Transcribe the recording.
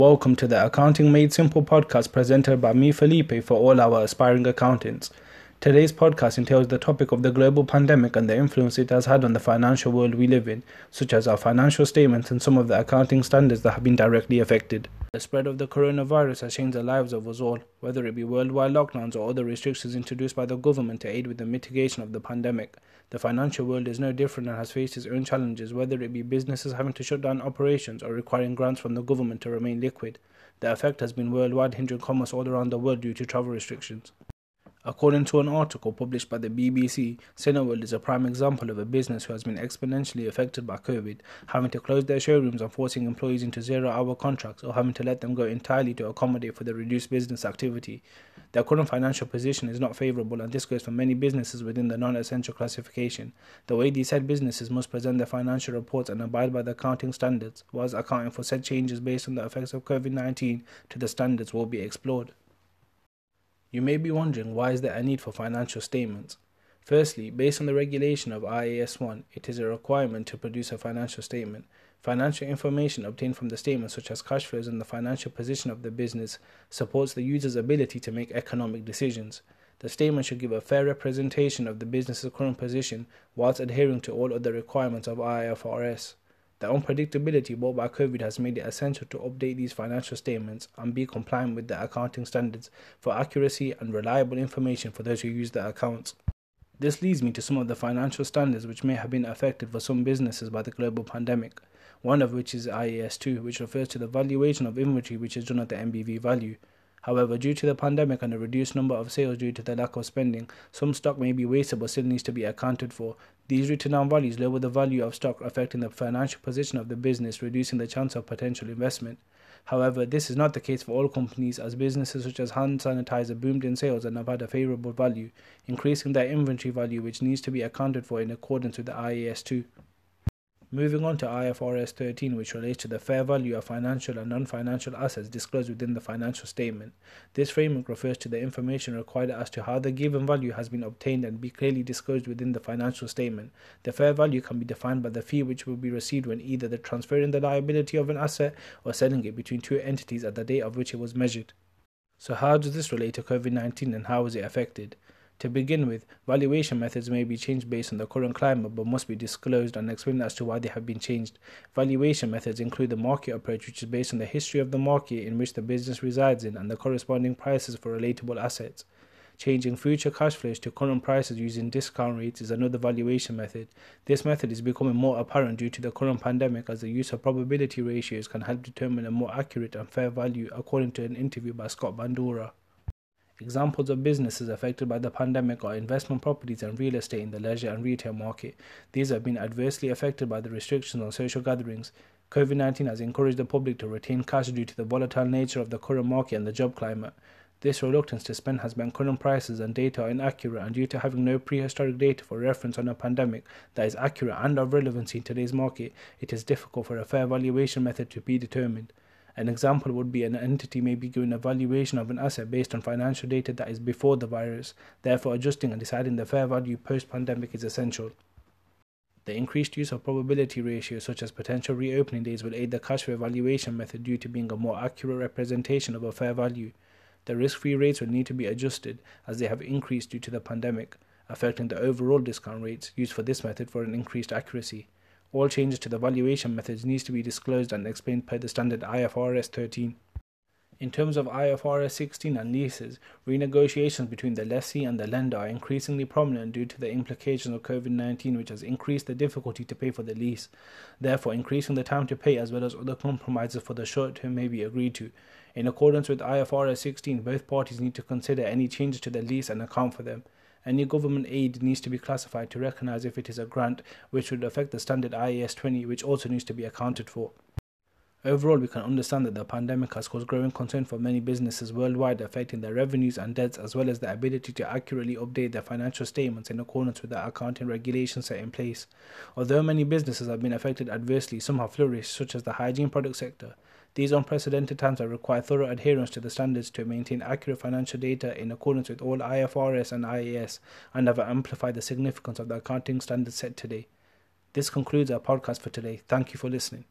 Welcome to the Accounting Made Simple podcast presented by me, Felipe, for all our aspiring accountants. Today's podcast entails the topic of the global pandemic and the influence it has had on the financial world we live in, such as our financial statements and some of the accounting standards that have been directly affected. The spread of the coronavirus has changed the lives of us all, whether it be worldwide lockdowns or other restrictions introduced by the government to aid with the mitigation of the pandemic. The financial world is no different and has faced its own challenges, whether it be businesses having to shut down operations or requiring grants from the government to remain liquid. The effect has been worldwide, hindering commerce all around the world due to travel restrictions. According to an article published by the BBC, Cineworld is a prime example of a business who has been exponentially affected by COVID, having to close their showrooms and forcing employees into zero hour contracts or having to let them go entirely to accommodate for the reduced business activity. Their current financial position is not favourable, and this goes for many businesses within the non essential classification. The way these said businesses must present their financial reports and abide by the accounting standards, whilst accounting for said changes based on the effects of COVID 19 to the standards, will be explored. You may be wondering why is there a need for financial statements? Firstly, based on the regulation of IAS 1, it is a requirement to produce a financial statement. Financial information obtained from the statement, such as cash flows and the financial position of the business, supports the user's ability to make economic decisions. The statement should give a fair representation of the business's current position whilst adhering to all other requirements of IFRS. The unpredictability brought by COVID has made it essential to update these financial statements and be compliant with the accounting standards for accuracy and reliable information for those who use the accounts. This leads me to some of the financial standards which may have been affected for some businesses by the global pandemic, one of which is IAS 2, which refers to the valuation of inventory which is done at the NRV value. However, due to the pandemic and a reduced number of sales due to the lack of spending, some stock may be wasted but still needs to be accounted for. These written down values lower the value of stock, affecting the financial position of the business, reducing the chance of potential investment. However, this is not the case for all companies, as businesses such as hand sanitizer boomed in sales and have had a favorable value, increasing their inventory value, which needs to be accounted for in accordance with the IAS 2. Moving on to IFRS 13, which relates to the fair value of financial and non financial assets disclosed within the financial statement. This framework refers to the information required as to how the given value has been obtained and be clearly disclosed within the financial statement. The fair value can be defined by the fee which will be received when either the transferring the liability of an asset or selling it between two entities at the date of which it was measured. So, how does this relate to COVID 19 and how is it affected? To begin with, valuation methods may be changed based on the current climate but must be disclosed and explained as to why they have been changed. Valuation methods include the market approach, which is based on the history of the market in which the business resides in and the corresponding prices for relatable assets. Changing future cash flows to current prices using discount rates is another valuation method. This method is becoming more apparent due to the current pandemic as the use of probability ratios can help determine a more accurate and fair value according to an interview by Scott Bandura. Examples of businesses affected by the pandemic are investment properties and real estate in the leisure and retail market. These have been adversely affected by the restrictions on social gatherings. COVID 19 has encouraged the public to retain cash due to the volatile nature of the current market and the job climate. This reluctance to spend has meant current prices and data are inaccurate, and due to having no prehistoric data for reference on a pandemic that is accurate and of relevancy in today's market, it is difficult for a fair valuation method to be determined. An example would be an entity may be given a valuation of an asset based on financial data that is before the virus, therefore adjusting and deciding the fair value post pandemic is essential. The increased use of probability ratios such as potential reopening days will aid the cash flow valuation method due to being a more accurate representation of a fair value. The risk free rates will need to be adjusted as they have increased due to the pandemic, affecting the overall discount rates used for this method for an increased accuracy. All changes to the valuation methods needs to be disclosed and explained per the standard IFRS 13. In terms of IFRS 16 and leases, renegotiations between the lessee and the lender are increasingly prominent due to the implications of COVID 19, which has increased the difficulty to pay for the lease. Therefore, increasing the time to pay as well as other compromises for the short term may be agreed to. In accordance with IFRS 16, both parties need to consider any changes to the lease and account for them. Any government aid needs to be classified to recognize if it is a grant, which would affect the standard IAS 20, which also needs to be accounted for. Overall, we can understand that the pandemic has caused growing concern for many businesses worldwide, affecting their revenues and debts, as well as their ability to accurately update their financial statements in accordance with the accounting regulations set in place. Although many businesses have been affected adversely, some have flourished, such as the hygiene product sector. These unprecedented times have required thorough adherence to the standards to maintain accurate financial data in accordance with all IFRS and IAS and have amplified the significance of the accounting standards set today. This concludes our podcast for today. Thank you for listening.